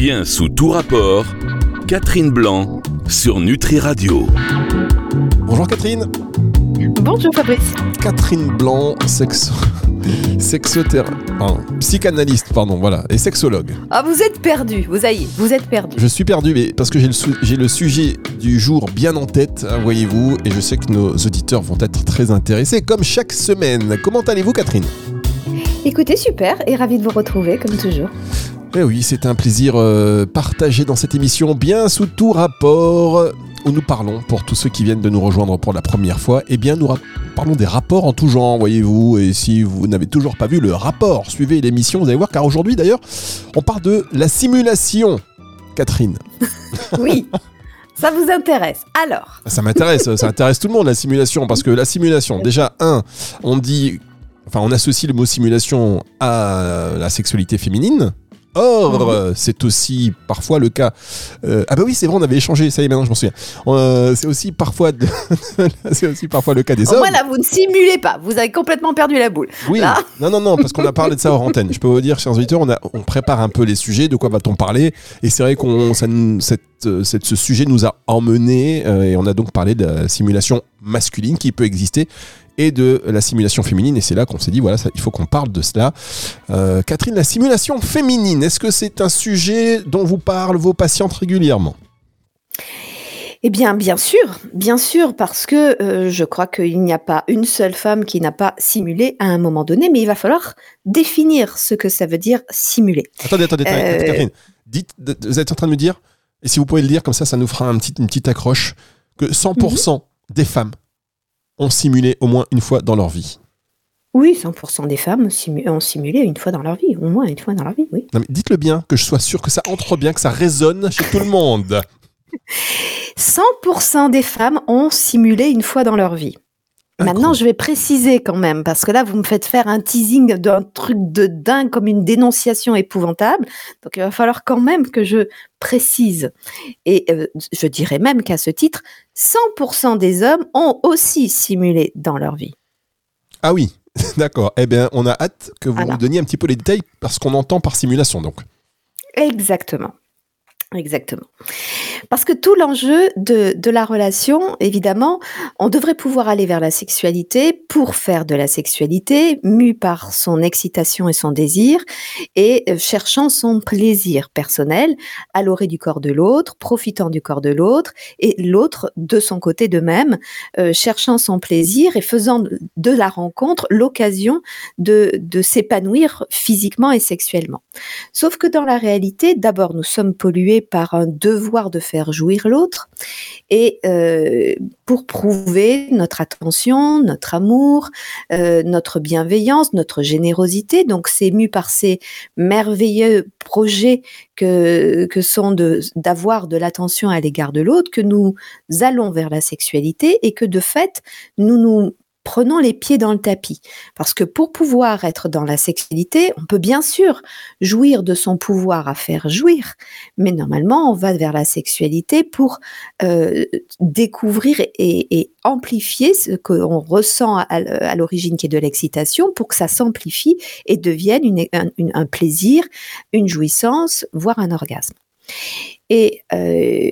Bien sous tout rapport, Catherine Blanc sur Nutri Radio. Bonjour Catherine. Bonjour Fabrice. Catherine Blanc, sexo... sexothérapeute, psychanalyste, pardon, voilà, et sexologue. Ah, vous êtes perdu, vous aïe, vous êtes perdu. Je suis perdu, mais parce que j'ai le, sujet du jour bien en tête, hein, voyez-vous, et je sais que nos auditeurs vont être très intéressés, comme chaque semaine. Comment allez-vous, Catherine? Écoutez, super, et ravi de vous retrouver, comme toujours. Eh oui, c'est un plaisir euh, partagé dans cette émission, bien sous tout rapport, où nous parlons, pour tous ceux qui viennent de nous rejoindre pour la première fois, eh bien, nous parlons des rapports en tout genre, voyez-vous, et si vous n'avez toujours pas vu le rapport, suivez l'émission, vous allez voir, car aujourd'hui, d'ailleurs, on parle de la simulation, Catherine. Oui, ça vous intéresse. Alors, Ça m'intéresse, ça intéresse tout le monde, la simulation, parce que la simulation, déjà, un, on dit, enfin, on associe le mot simulation à la sexualité féminine. Or, euh, c'est aussi parfois le cas. euh, ah bah oui, c'est vrai, on avait échangé. Ça y est, maintenant je m'en souviens. Euh, c'est aussi parfois, de- c'est aussi parfois le cas des au hommes. moins là, vous ne simulez pas, vous avez complètement perdu la boule. Oui, Là. non, non, non, parce qu'on a parlé de ça hors antenne. Je peux vous dire, chers auditeurs, on, a, on prépare un peu les sujets, de quoi va-t-on parler? Et c'est vrai qu'on, ça cette, cette- ce sujet nous a emmenés, euh, et on a donc parlé de la simulation masculine qui peut exister et de la simulation féminine. Et c'est là qu'on s'est dit, voilà, ça- il faut qu'on parle de cela. Euh, Catherine, la simulation féminine, est-ce que c'est un sujet dont vous parlent vos patientes régulièrement? Eh bien, bien sûr, bien sûr, parce que euh, je crois qu'il n'y a pas une seule femme qui n'a pas simulé à un moment donné, mais il va falloir définir ce que ça veut dire simuler. Attendez, attendez, Euh, Catherine. Dites, vous êtes en train de me dire, et si vous pouvez le dire, comme ça, ça nous fera un petit, une petite accroche, que 100% Mhm. des femmes ont simulé au moins une fois dans leur vie. Oui, 100% des femmes ont simulé une fois dans leur vie, au moins une fois dans leur vie, oui. Non, mais dites-le bien, que je sois sûr que ça entre bien, que ça résonne chez tout le monde. 100% des femmes ont simulé une fois dans leur vie. Maintenant, je vais préciser quand même, parce que là, vous me faites faire un teasing d'un truc de dingue, comme une dénonciation épouvantable. Donc, il va falloir quand même que je précise. Et euh, je dirais même qu'à ce titre, 100% des hommes ont aussi simulé dans leur vie. Ah oui, d'accord. Eh bien, on a hâte que vous nous donniez un petit peu les détails, parce qu'on entend par simulation, donc. Exactement. Exactement. Parce que tout l'enjeu de, de la relation, évidemment, on devrait pouvoir aller vers la sexualité pour faire de la sexualité, mu par son excitation et son désir, et euh, cherchant son plaisir personnel, à l'orée du corps de l'autre, profitant du corps de l'autre, et l'autre de son côté de même, euh, cherchant son plaisir et faisant de la rencontre l'occasion de, de s'épanouir physiquement et sexuellement. Sauf que dans la réalité, d'abord, nous sommes pollués par un devoir de faire jouir l'autre, et euh, pour prouver notre attention, notre amour, euh, notre bienveillance, notre générosité. Donc, c'est mu par ces merveilleux projets que, sont d'avoir de l'attention à l'égard de l'autre que nous allons vers la sexualité et que de fait, nous nous prenons les pieds dans le tapis. Parce que pour pouvoir être dans la sexualité, on peut bien sûr jouir de son pouvoir à faire jouir, mais normalement, on va vers la sexualité pour euh, découvrir et, amplifier ce qu'on ressent à, l'origine qui est de l'excitation pour que ça s'amplifie et devienne un plaisir, une jouissance, voire un orgasme. Et euh,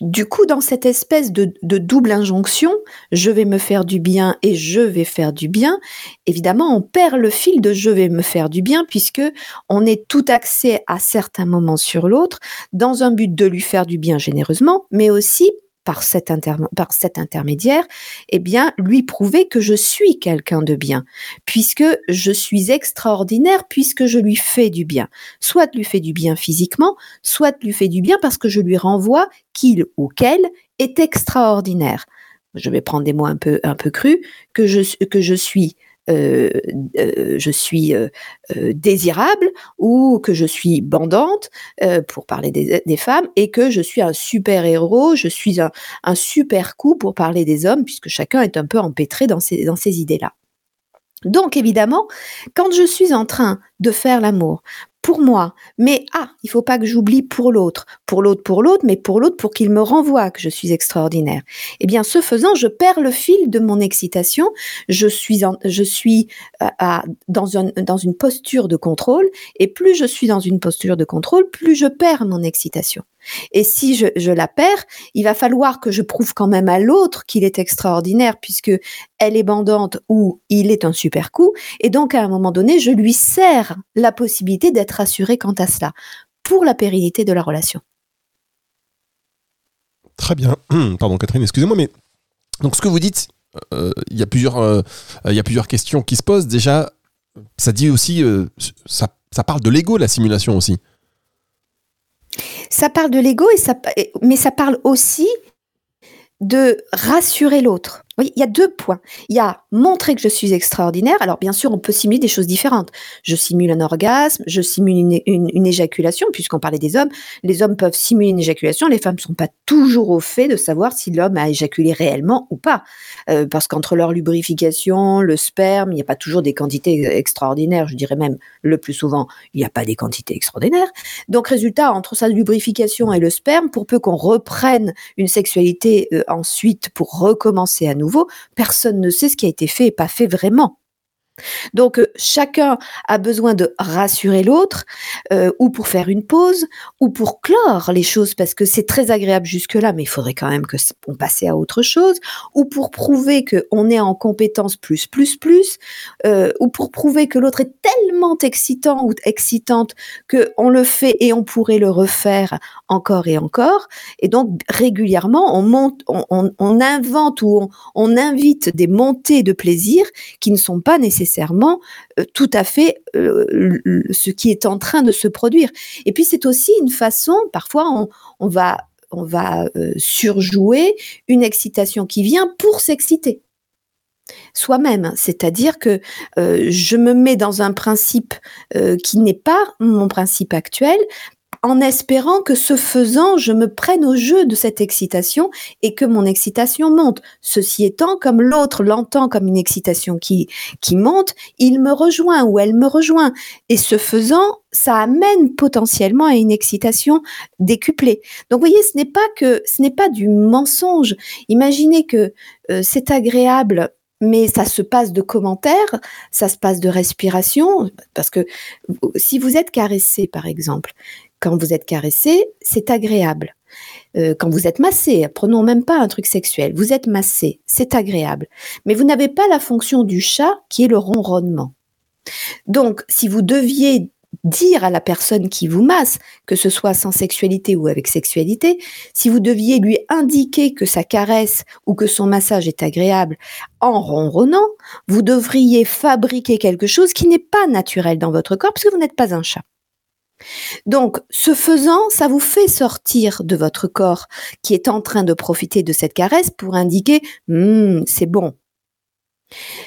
du coup, dans cette espèce de, double injonction, je vais me faire du bien et je vais faire du bien, évidemment, on perd le fil de je vais me faire du bien puisque on est tout axé à certains moments sur l'autre dans un but de lui faire du bien généreusement, mais aussi par cet, intermédiaire, eh bien, lui prouver que je suis quelqu'un de bien, puisque je suis extraordinaire, puisque je lui fais du bien. Soit lui fais du bien physiquement, soit lui fais du bien parce que je lui renvoie qu'il ou qu'elle est extraordinaire. Je vais prendre des mots un peu, un peu crus, que je, que je suis euh, euh, je suis euh, désirable ou que je suis bandante, pour parler des, femmes, et que je suis un super héros, je suis un, super coup pour parler des hommes, puisque chacun est un peu empêtré dans ces idées-là. Donc évidemment, quand je suis en train de faire l'amour, pour moi, mais ah, il faut pas que j'oublie pour l'autre, pour l'autre, pour l'autre, mais pour l'autre pour qu'il me renvoie que je suis extraordinaire. Eh bien, ce faisant, je perds le fil de mon excitation. Je suis, je suis euh, à, dans une posture de contrôle, et plus je suis dans une posture de contrôle, plus je perds mon excitation. Et si je, la perds, il va falloir que je prouve quand même à l'autre qu'il est extraordinaire puisque elle est bandante ou il est un super coup. Et donc, à un moment donné, je lui sers la possibilité d'être rassuré quant à cela pour la pérennité de la relation. Très bien. Pardon, Catherine, excusez-moi, mais donc ce que vous dites, euh, il y a plusieurs, euh, il y a plusieurs questions qui se posent. Déjà, ça dit aussi, euh, ça parle de l'ego, la simulation aussi. Ça parle de l'ego, mais ça parle aussi de rassurer l'autre. Oui, il y a deux points. Il y a montrer que je suis extraordinaire. Alors bien sûr, on peut simuler des choses différentes. Je simule un orgasme, je simule une, éjaculation, puisqu'on parlait des hommes. Les hommes peuvent simuler une éjaculation. Les femmes ne sont pas toujours au fait de savoir si l'homme a éjaculé réellement ou pas. Euh, parce qu'entre leur lubrification, le sperme, il n'y a pas toujours des quantités extraordinaires. Je dirais même le plus souvent, il n'y a pas des quantités extraordinaires. Donc résultat, entre sa lubrification et le sperme, pour peu qu'on reprenne une sexualité euh, ensuite pour recommencer à nouveau, personne ne sait ce qui a été fait et pas fait vraiment. Donc euh, chacun a besoin de rassurer l'autre, euh, ou pour faire une pause, ou pour clore les choses parce que c'est très agréable jusque-là, mais il faudrait quand même que on passe à autre chose, ou pour prouver que on est en compétence plus plus plus, euh, ou pour prouver que l'autre est tellement excitant ou excitante que on le fait et on pourrait le refaire encore et encore. Et donc régulièrement on monte, on, invente ou on invite des montées de plaisir qui ne sont pas nécessaires euh, tout à fait euh, ce qui est en train de se produire. Et puis c'est aussi une façon, parfois on, va, on va euh, surjouer une excitation qui vient pour s'exciter soi-même, c'est-à-dire que je me mets dans un principe qui n'est pas mon principe actuel en espérant que ce faisant, je me prenne au jeu de cette excitation et que mon excitation monte. Ceci étant, comme l'autre l'entend comme une excitation qui, monte, il me rejoint ou elle me rejoint. Et ce faisant, ça amène potentiellement à une excitation décuplée. Donc, vous voyez, ce n'est pas que, ce n'est pas du mensonge. Imaginez que euh, c'est agréable mais ça se passe de commentaires, ça se passe de respiration, parce que si vous êtes caressé, par exemple, quand vous êtes caressé, c'est agréable. Euh, quand vous êtes massé, prenons même pas un truc sexuel, vous êtes massé, c'est agréable. Mais vous n'avez pas la fonction du chat qui est le ronronnement. Donc, si vous deviez dire à la personne qui vous masse, que ce soit sans sexualité ou avec sexualité, si vous deviez lui indiquer que sa caresse ou que son massage est agréable en ronronnant, vous devriez fabriquer quelque chose qui n'est pas naturel dans votre corps parce que vous n'êtes pas un chat. Donc, ce faisant, ça vous fait sortir de votre corps qui est en train de profiter de cette caresse pour indiquer hm, c'est bon.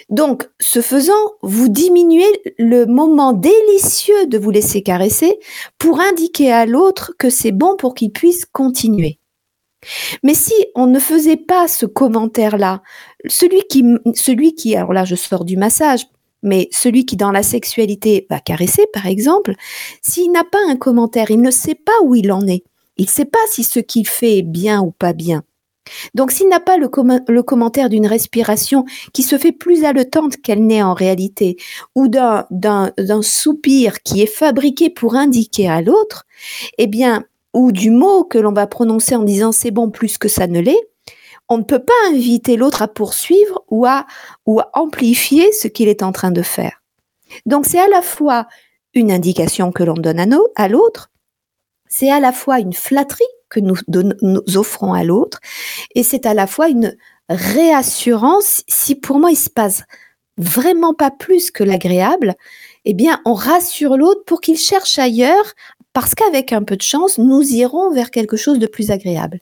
Donc, ce faisant, vous diminuez le moment délicieux de vous laisser caresser pour indiquer à l'autre que c'est bon pour qu'il puisse continuer. Mais si on ne faisait pas ce commentaire-là, celui qui, celui qui, alors là je sors du massage, mais celui qui dans la sexualité va caresser, par exemple, s'il n'a pas un commentaire, il ne sait pas où il en est. Il ne sait pas si ce qu'il fait est bien ou pas bien. Donc s'il n'a pas le, le commentaire d'une respiration qui se fait plus haletante qu'elle n'est en réalité, ou d'un soupir qui est fabriqué pour indiquer à l'autre, eh bien, ou du mot que l'on va prononcer en disant c'est bon plus que ça ne l'est, on ne peut pas inviter l'autre à poursuivre ou à, à amplifier ce qu'il est en train de faire. Donc c'est à la fois une indication que l'on donne à, l'autre, c'est à la fois une flatterie que nous, nous offrons à l'autre, et c'est à la fois une réassurance si pour moi il se passe vraiment pas plus que l'agréable, eh bien on rassure l'autre pour qu'il cherche ailleurs parce qu'avec un peu de chance, nous irons vers quelque chose de plus agréable.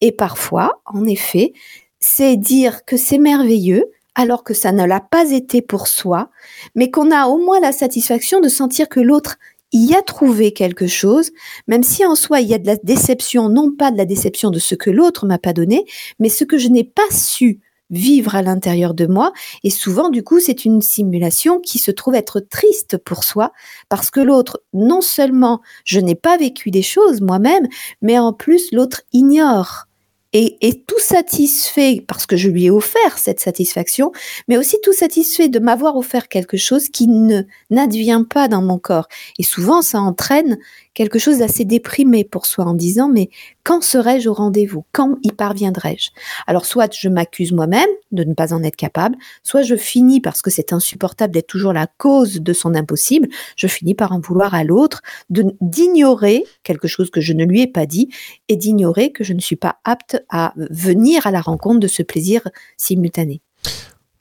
Et parfois, en effet, c'est dire que c'est merveilleux alors que ça ne l'a pas été pour soi, mais qu'on a au moins la satisfaction de sentir que l'autre y a trouvé quelque chose, même si en soi il y a de la déception, non pas de la déception de ce que l'autre m'a pas donné, mais ce que je n'ai pas su vivre à l'intérieur de moi. Et souvent, du coup, c'est une simulation qui se trouve être triste pour soi parce que l'autre, non seulement je n'ai pas vécu des choses moi-même, mais en plus l'autre ignore et, tout satisfait parce que je lui ai offert cette satisfaction, mais aussi tout satisfait de m'avoir offert quelque chose qui ne n'advient pas dans mon corps. Et souvent, ça entraîne quelque chose d'assez déprimé pour soi en disant mais quand serai-je au rendez-vous? Quand y parviendrai-je? Alors soit je m'accuse moi-même de ne pas en être capable, soit je finis parce que c'est insupportable d'être toujours la cause de son impossible, je finis par en vouloir à l'autre, d'ignorer quelque chose que je ne lui ai pas dit et d'ignorer que je ne suis pas apte à venir à la rencontre de ce plaisir simultané.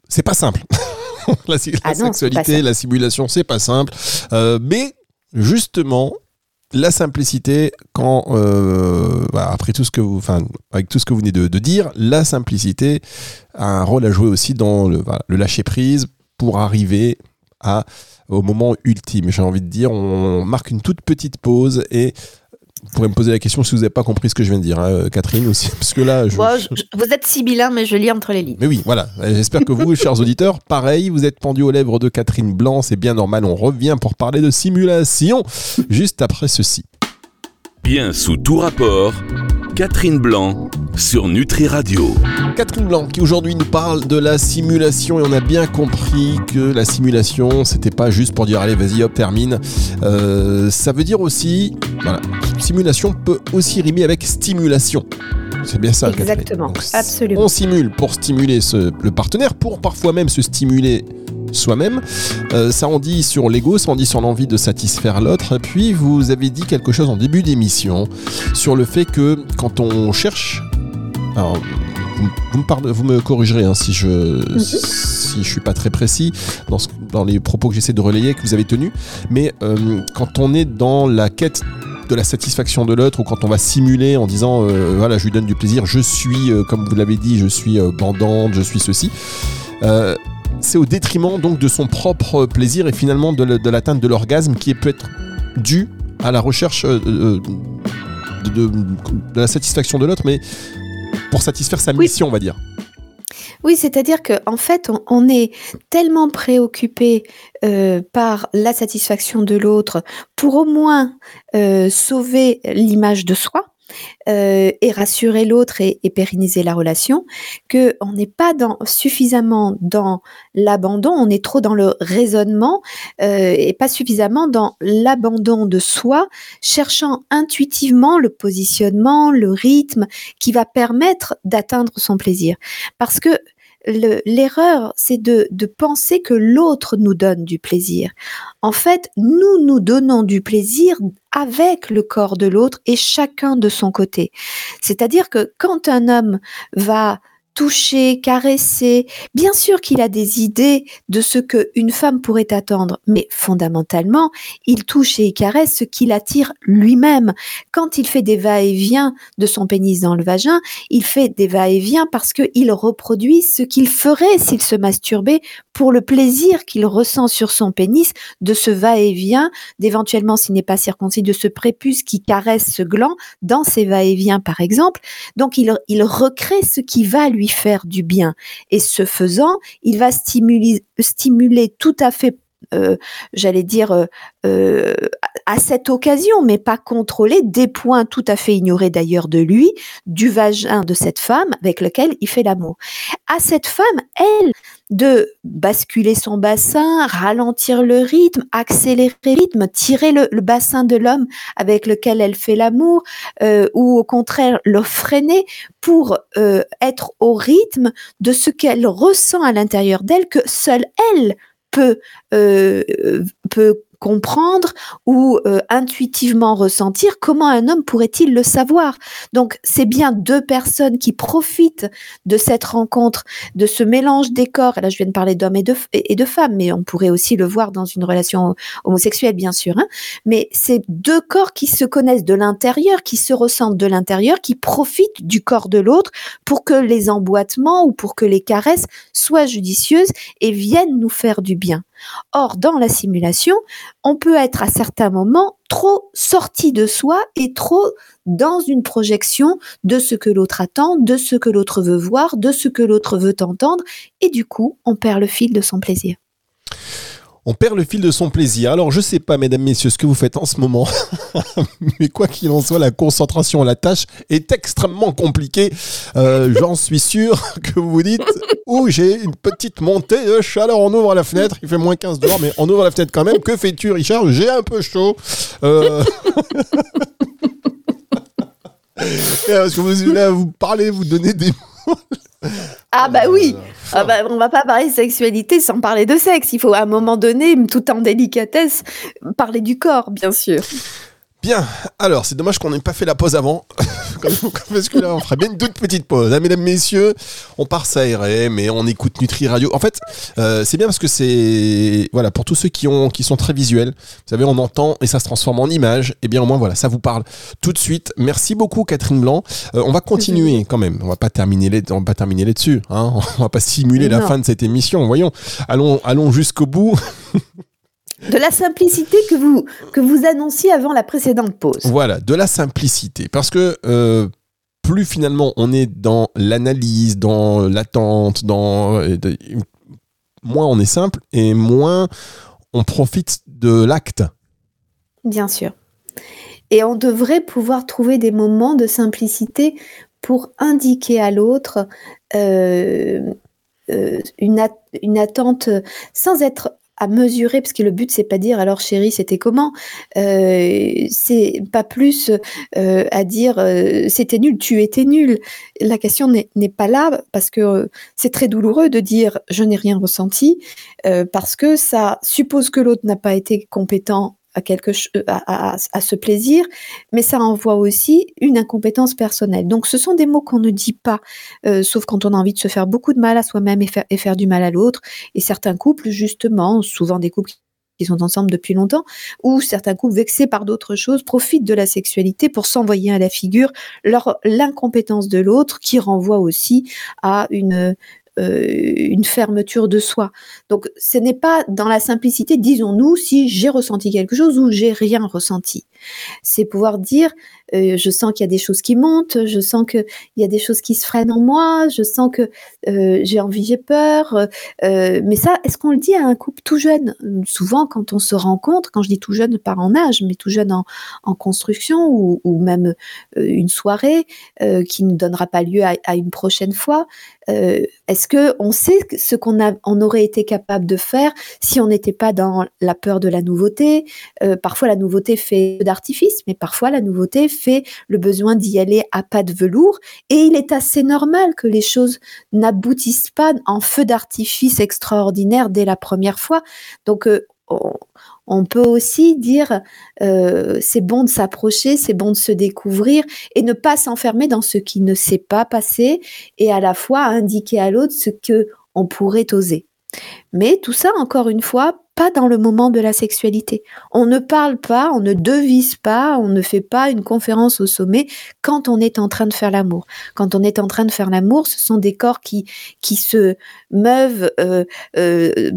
C'est pas simple. la, ah sexualité, la simulation, c'est pas simple. Euh, mais justement, la simplicité, quand euh, après tout ce que vous, enfin, avec tout ce que vous venez de, dire, la simplicité a un rôle à jouer aussi dans le, lâcher prise pour arriver au moment ultime. J'ai envie de dire, on marque une toute petite pause et vous pourrez me poser la question si vous n'avez pas compris ce que je viens de dire, hein, Catherine aussi, parce que là, vous êtes sibyllin, mais je lis entre les lignes. Mais oui, voilà. J'espère que vous, chers auditeurs, pareil, vous êtes pendus aux lèvres de Catherine Blanc, c'est bien normal. On revient pour parler de simulation juste après ceci. Bien sous tout rapport, Catherine Blanc sur Nutri Radio. Catherine Blanc qui aujourd'hui nous parle de la simulation et on a bien compris que la simulation c'était pas juste pour dire allez vas-y hop termine. Euh, ça veut dire aussi, voilà, simulation peut aussi rimer avec stimulation. C'est bien ça, Exactement, absolument. On simule pour stimuler le partenaire, pour parfois même se stimuler soi-même. Euh, ça en dit sur l'ego, ça en dit sur l'envie de satisfaire l'autre. Et puis vous avez dit quelque chose en début d'émission sur le fait que quand on cherche... Alors, vous, me, vous me corrigerez hein, si je mhm. si je suis pas très précis dans, dans les propos que j'essaie de relayer que vous avez tenus, mais euh, quand on est dans la quête de la satisfaction de l'autre ou quand on va simuler en disant euh, voilà je lui donne du plaisir, je suis comme vous l'avez dit, je suis bandante, je suis ceci c'est au détriment donc de son propre plaisir et finalement de, l'atteinte de l'orgasme qui peut être dû à la recherche euh, euh, de, la satisfaction de l'autre, mais pour satisfaire sa mission, on va dire. Oui, c'est-à-dire qu'en en fait, on, est tellement préoccupé euh, par la satisfaction de l'autre pour au moins sauver l'image de soi, euh, et rassurer l'autre et, pérenniser la relation, que on n'est pas suffisamment dans l'abandon, on est trop dans le raisonnement euh, et pas suffisamment dans l'abandon de soi, cherchant intuitivement le positionnement, le rythme qui va permettre d'atteindre son plaisir. Parce que l'erreur, c'est de, de, penser que l'autre nous donne du plaisir. En fait, nous nous donnons du plaisir avec le corps de l'autre et chacun de son côté. C'est-à-dire que quand un homme va toucher, caresser. Bien sûr qu'il a des idées de ce que une femme pourrait attendre, mais fondamentalement, il touche et il caresse ce qu'il attire lui-même. Quand il fait des va-et-vient de son pénis dans le vagin, il fait des va-et-vient parce qu'il reproduit ce qu'il ferait s'il se masturbait pour le plaisir qu'il ressent sur son pénis de ce va-et-vient, d'éventuellement, s'il n'est pas circoncis, de ce prépuce qui caresse ce gland dans ses va-et-vient, par exemple. Donc, il, il recrée ce qui va lui faire du bien. Et ce faisant, il va stimuler, stimuler tout à fait euh, j'allais dire, euh, euh, à cette occasion, mais pas contrôler des points tout à fait ignorés d'ailleurs de lui, du vagin de cette femme avec lequel il fait l'amour. À cette femme, elle, de basculer son bassin, ralentir le rythme, accélérer le rythme, tirer le, bassin de l'homme avec lequel elle fait l'amour, ou au contraire le freiner pour être au rythme de ce qu'elle ressent à l'intérieur d'elle que seule elle peut, euh, peut comprendre ou euh, intuitivement ressentir, comment un homme pourrait-il le savoir Donc c'est bien deux personnes qui profitent de cette rencontre, de ce mélange des corps. Là, je viens de parler d'hommes et de, et femmes, mais on pourrait aussi le voir dans une relation homosexuelle, bien sûr. Hein mais c'est deux corps qui se connaissent de l'intérieur, qui se ressentent de l'intérieur, qui profitent du corps de l'autre pour que les emboîtements ou pour que les caresses soient judicieuses et viennent nous faire du bien. Or, dans la simulation, on peut être à certains moments trop sorti de soi et trop dans une projection de ce que l'autre attend, de ce que l'autre veut voir, de ce que l'autre veut entendre, et du coup, on perd le fil de son plaisir on perd le fil de son plaisir. Alors je sais pas, mesdames, messieurs, ce que vous faites en ce moment, mais quoi qu'il en soit, la concentration la tâche est extrêmement compliquée. Euh, j'en suis sûr que vous vous dites, oh, j'ai une petite montée de chaleur, on ouvre la fenêtre, il fait moins 15 dehors, mais on ouvre la fenêtre quand même. Que fais-tu, Richard? J'ai un peu chaud. Euh... Parce que vous, là, vous parlez, vous donnez des ah bah oui, ah bah, on va pas parler de sexualité sans parler de sexe. Il faut à un moment donné, tout en délicatesse, parler du corps, bien sûr. Bien, alors c'est dommage qu'on n'ait pas fait la pause avant, parce que là on ferait bien une toute petite pause. Hein, mesdames, messieurs, on part s'aérer, mais on écoute Nutri Radio. En fait, euh, c'est bien parce que c'est voilà pour tous ceux qui ont qui sont très visuels. Vous savez, on entend et ça se transforme en image. Et eh bien au moins voilà, ça vous parle tout de suite. Merci beaucoup Catherine Blanc. Euh, on va continuer quand même. On va pas terminer les on va pas terminer là-dessus. Hein on va pas simuler la fin de cette émission. Voyons, allons allons jusqu'au bout. De la simplicité que vous, que vous annonciez avant la précédente pause. Voilà, de la simplicité. Parce que euh, plus finalement on est dans l'analyse, dans l'attente, dans euh, moins on est simple et moins on profite de l'acte. Bien sûr. Et on devrait pouvoir trouver des moments de simplicité pour indiquer à l'autre euh, une, une, attente sans être à mesurer, parce que le but c'est pas dire alors chérie c'était comment, euh, c'est pas plus euh, à dire euh, c'était nul, tu étais nul. La question n'est pas là parce que c'est très douloureux de dire je n'ai rien ressenti parce que ça suppose que l'autre n'a pas été compétent à, quelque, euh, à, à, ce plaisir, mais ça envoie aussi une incompétence personnelle. Donc ce sont des mots qu'on ne dit pas, euh, sauf quand on a envie de se faire beaucoup de mal à soi-même et faire, et faire du mal à l'autre. Et certains couples, justement, souvent des couples qui sont ensemble depuis longtemps, ou certains couples vexés par d'autres choses profitent de la sexualité pour s'envoyer à la figure leur l'incompétence de l'autre qui renvoie aussi à une euh, une fermeture de soi. Donc ce n'est pas dans la simplicité, disons-nous, si j'ai ressenti quelque chose ou j'ai rien ressenti. C'est pouvoir dire, euh, je sens qu'il y a des choses qui montent, je sens qu'il y a des choses qui se freinent en moi, je sens que euh, j'ai envie, j'ai peur. mais ça, est-ce qu'on le dit à un couple tout jeune? Souvent, quand on se rencontre, quand je dis tout jeune, pas en âge, mais tout jeune en, construction ou, même une soirée qui ne donnera pas lieu à une prochaine fois, est-ce que on sait ce qu'on on aurait été capable de faire si on n'était pas dans la peur de la nouveauté euh, Parfois, la nouveauté fait d'artifice, mais parfois la nouveauté fait le besoin d'y aller à pas de velours. Et il est assez normal que les choses n'aboutissent pas en feu d'artifice extraordinaire dès la première fois. Donc, euh, on peut aussi dire euh, c'est bon de s'approcher, c'est bon de se découvrir et ne pas s'enfermer dans ce qui ne s'est pas passé et à la fois indiquer à l'autre ce que on pourrait oser. Mais tout ça, encore une fois, pas dans le moment de la sexualité. On ne parle pas, on ne devise pas, on ne fait pas une conférence au sommet quand on est en train de faire l'amour. Quand on est en train de faire l'amour, ce sont des corps qui, qui se meuvent euh, euh,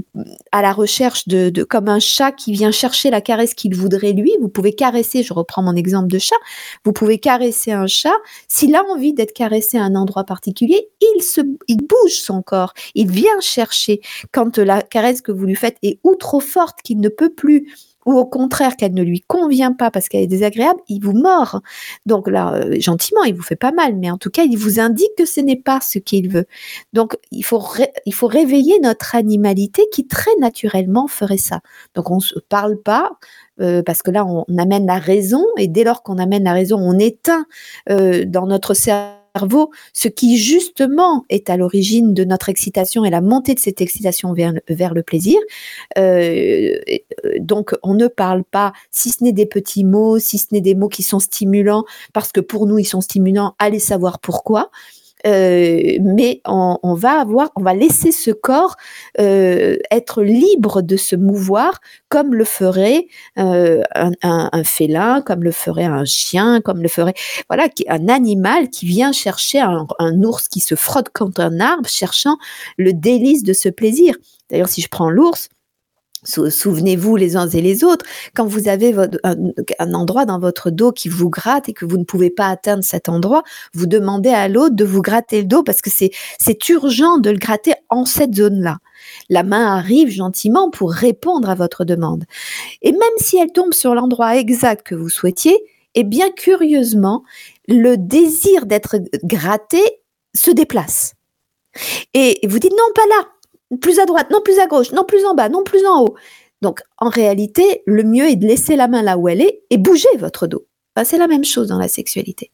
à la recherche de, de, comme un chat qui vient chercher la caresse qu'il voudrait lui. Vous pouvez caresser, je reprends mon exemple de chat, vous pouvez caresser un chat. S'il a envie d'être caressé à un endroit particulier, il, se, il bouge son corps, il vient chercher. Quand la caresse que vous lui faites est outre forte qu'il ne peut plus ou au contraire qu'elle ne lui convient pas parce qu'elle est désagréable, il vous mord. Donc là, euh, gentiment, il vous fait pas mal, mais en tout cas, il vous indique que ce n'est pas ce qu'il veut. Donc il faut, il faut réveiller notre animalité qui très naturellement ferait ça. Donc on se parle pas. Euh, parce que là, on, amène la raison, et dès lors qu'on amène la raison, on éteint euh, dans notre cerveau ce qui justement est à l'origine de notre excitation et la montée de cette excitation vers, le plaisir. Euh, donc on ne parle pas, si ce n'est des petits mots, si ce n'est des mots qui sont stimulants, parce que pour nous ils sont stimulants, allez savoir pourquoi. Euh, mais on, va avoir, on va laisser ce corps euh, être libre de se mouvoir comme le ferait euh, un, félin, comme le ferait un chien, comme le ferait voilà un animal qui vient chercher un, un ours qui se frotte contre un arbre, cherchant le délice de ce plaisir. D'ailleurs, si je prends l'ours, Souvenez-vous les uns et les autres, quand vous avez un, endroit dans votre dos qui vous gratte et que vous ne pouvez pas atteindre cet endroit, vous demandez à l'autre de vous gratter le dos parce que c'est, urgent de le gratter en cette zone-là. La main arrive gentiment pour répondre à votre demande. Et même si elle tombe sur l'endroit exact que vous souhaitiez, et bien curieusement, le désir d'être gratté se déplace. Et vous dites non, pas là, plus à droite, non plus à gauche, non plus en bas, non plus en haut. Donc en réalité, le mieux est de laisser la main là où elle est et bouger votre dos. c'est la même chose dans la sexualité.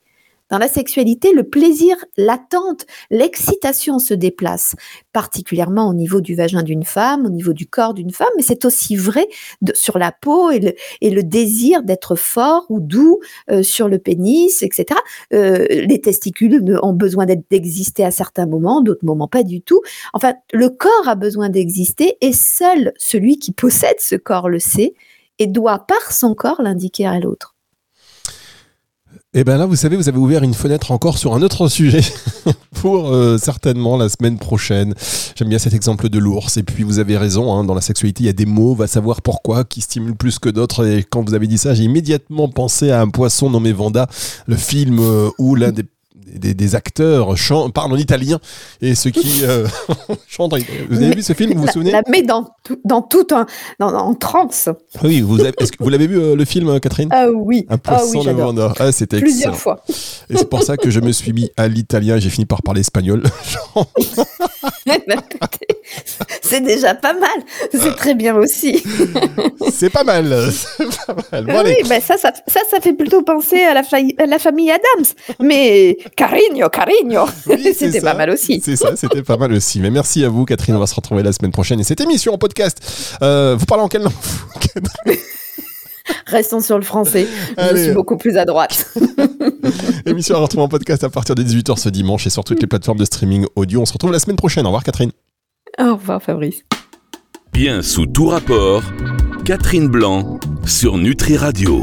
Dans la sexualité, le plaisir, l'attente, l'excitation se déplace, particulièrement au niveau du vagin d'une femme, au niveau du corps d'une femme, mais c'est aussi vrai sur la peau et le, désir d'être fort ou doux euh, sur le pénis, etc. Euh, les testicules ont besoin d'exister à certains moments, d'autres moments pas du tout. Enfin, le corps a besoin d'exister et seul celui qui possède ce corps le sait et doit par son corps l'indiquer à l'autre. Et eh bien là, vous savez, vous avez ouvert une fenêtre encore sur un autre sujet pour euh, certainement la semaine prochaine. J'aime bien cet exemple de l'ours. Et puis vous avez raison, hein, dans la sexualité, il y a des mots, va savoir pourquoi, qui stimulent plus que d'autres. Et quand vous avez dit ça, j'ai immédiatement pensé à un poisson nommé Vanda, le film euh, où l'un des des, acteurs chantent, parlent en italien et ceux qui euh, chantent. Vous avez vu ce film Vous vous souvenez La met dans, dans tout un dans, en transe. Oui, vous avez, que vous l'avez vu euh, le film, Catherine? Ah oui. Un poisson ah, oui, de Ah, c'était Plusieurs fois. Et c'est pour ça que je me suis mis à l'italien et j'ai fini par parler espagnol. c'est déjà pas mal. C'est très bien aussi. c'est pas mal. Pas mal. oui, ben ça, ça, ça, ça, fait plutôt penser à la, à la famille Adams. Mais Carigno, Carigno. c'était pas mal aussi. C'est ça, c'était pas mal aussi. Mais merci à vous, Catherine. On va se retrouver la semaine prochaine. Et cette émission en podcast, euh, vous parlez en quelle langue Restons sur le français. Je suis beaucoup plus à droite. Émission à retrouver en podcast à partir de 18h ce dimanche et sur toutes les plateformes de streaming audio. On se retrouve la semaine prochaine. Au revoir, Catherine. Au revoir, Fabrice. Bien sous tout rapport, Catherine Blanc sur Nutri Radio.